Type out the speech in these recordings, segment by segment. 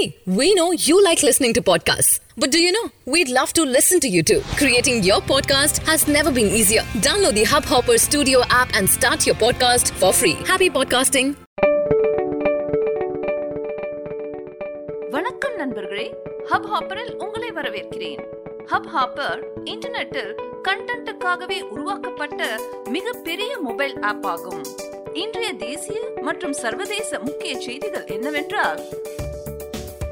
Hey, we know you like listening to podcasts. But do you know? We'd love to listen to you too. Creating your podcast has never been easier. Download the Hubhopper Studio app and start your podcast for free. Happy podcasting. வணக்கம் நண்பர்களே hub ஹாப்பரில் உங்களை வரவேற்கிறேன் hub hopper இன்டர்நெட்டில் கண்டென்ட்டுக்காகவே உருவாக்கப்பட்ட மிகப்பெரிய mobile app ஆகும் இன்றைய தேசிய மற்றும் சர்வதேச முக்கிய செய்திகள் என்னவென்றால்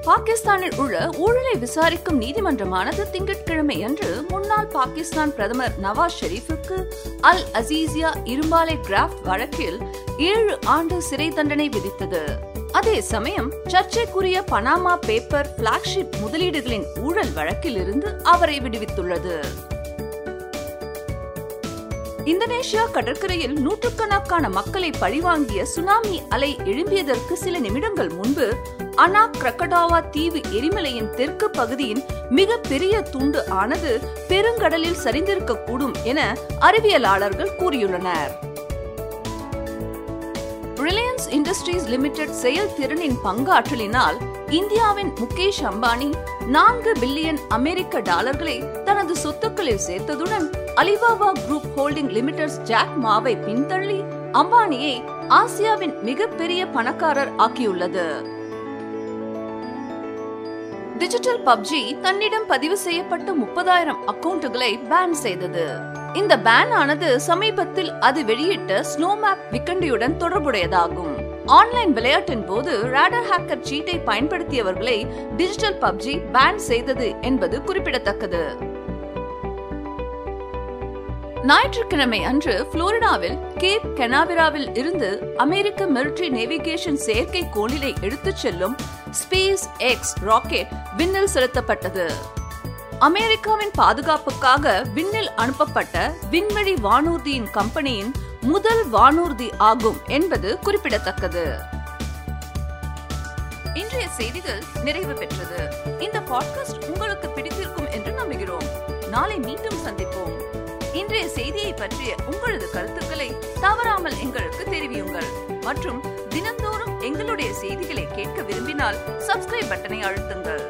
பாகிஸ்தானில் உள்ள ஊழலை விசாரிக்கும் நீதிமன்றமானது திங்கட்கிழமை அன்று முன்னாள் பாகிஸ்தான் பிரதமர் நவாஸ் ஷெரீஃபுக்கு அல் அசீசியா இரும்பாலை கிராஃப்ட் வழக்கில் ஏழு ஆண்டு சிறை தண்டனை விதித்தது. அதே சமயம் சர்ச்சைக்குரிய பனாமா பேப்பர் பிளாக்ஷிப் முதலீடுகளின் ஊழல் வழக்கில் இருந்து அவரை விடுவித்துள்ளது. இந்தோனேஷியா கடற்கரையில் நூற்றுக்கணக்கான மக்களை பழிவாங்கிய சுனாமி அலை எழும்பியதற்கு சில நிமிடங்கள் முன்பு அனா கிரக்கடாவா தீவு எரிமலையின் தெற்கு பகுதியின் மிக பெரிய துண்டு ஆனது பெருங்கடலில் சரிந்திருக்கக்கூடும் என அறிவியலாளர்கள் கூறியுள்ளனர். ரிலையன்ஸ் இண்டஸ்ட்ரீஸ் லிமிடெட் செயல்திறனின் பங்காற்றலினால் இந்தியாவின் முகேஷ் அம்பானி நான்கு பில்லியன் அமெரிக்க டாலர்களை தனது சொத்துக்களில் சேர்த்ததுடன் Alibaba Group Holding Limited Jack மாவை பின்தள்ளி அம்பானியை ஆசியாவின் மிகப்பெரிய பணக்காரர் ஆக்கியுள்ளது. டிஜிட்டல் பப்ஜி தன்னிடம் பதிவு செய்யப்பட்ட முப்பதாயிரம் அக்கவுண்டுகளை பேன் செய்தது. இந்த பேன் ஆனது சமீபத்தில் அது வெளியிட்ட ஸ்னோமேப் விக்கண்டியுடன் தொடர்புடையதாகும். ஆன்லைன் விளையாட்டின் போது ரேடர் ஹேக்கர் சீட்டை பயன்படுத்தியவர்களை டிஜிட்டல் பப்ஜி பேன் செய்தது என்பது குறிப்பிடத்தக்கது. ஞாயிற்றுக்கிழமை அன்று புளோரிடாவில் கேப் கெனாவிராவில் இருந்து அமெரிக்க மிலிட்ரி நேவிகேஷன் செயற்கை கோளிலை எடுத்துச் செல்லும் ஸ்பேஸ் எக்ஸ் ராக்கெட் விண்ணில் செலுத்தப்பட்டது. அமெரிக்காவின் பாதுகாப்புக்காக விண்ணில் அனுப்பப்பட்ட விண்வெளி வானூர்தியின் கம்பெனியின் முதல் வானூர்தி ஆகும் என்பது குறிப்பிடத்தக்கது. இன்றைய செய்திகள் நிறைவு பெற்றது. இந்த பாட்காஸ்ட் உங்களுக்கு பிடித்திருக்கும் என்று நம்புகிறோம். நாளை மீண்டும் சந்திப்போம். இன்றைய செய்தியை பற்றிய உங்களது கருத்துக்களை தவறாமல் எங்களுக்கு தெரிவியுங்கள். மற்றும் தினம் எங்களுடைய செய்திகளை கேட்க விரும்பினால் சப்ஸ்கிரைப் பட்டனை அழுத்துங்கள்.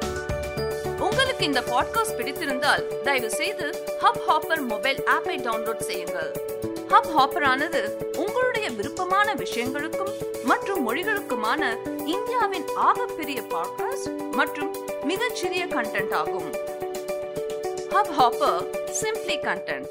உங்களுக்கு இந்த பாட்காஸ்ட் பிடித்திருந்தால் தயவு செய்து ஹப் ஹாப்பர் மொபைல் ஆப்பை டவுன்லோட் செய்யுங்கள். ஹப் ஹாப்பர் ஆனது உங்களுடைய விருப்பமான விஷயங்களுக்கும் மற்றும் மொழிகளுக்குமான இந்தியாவின் ஆகப்பெரிய பாட்காஸ்ட் மற்றும் மிகச்சிறிய கண்டென்ட் ஆகும். Hub hopper simply content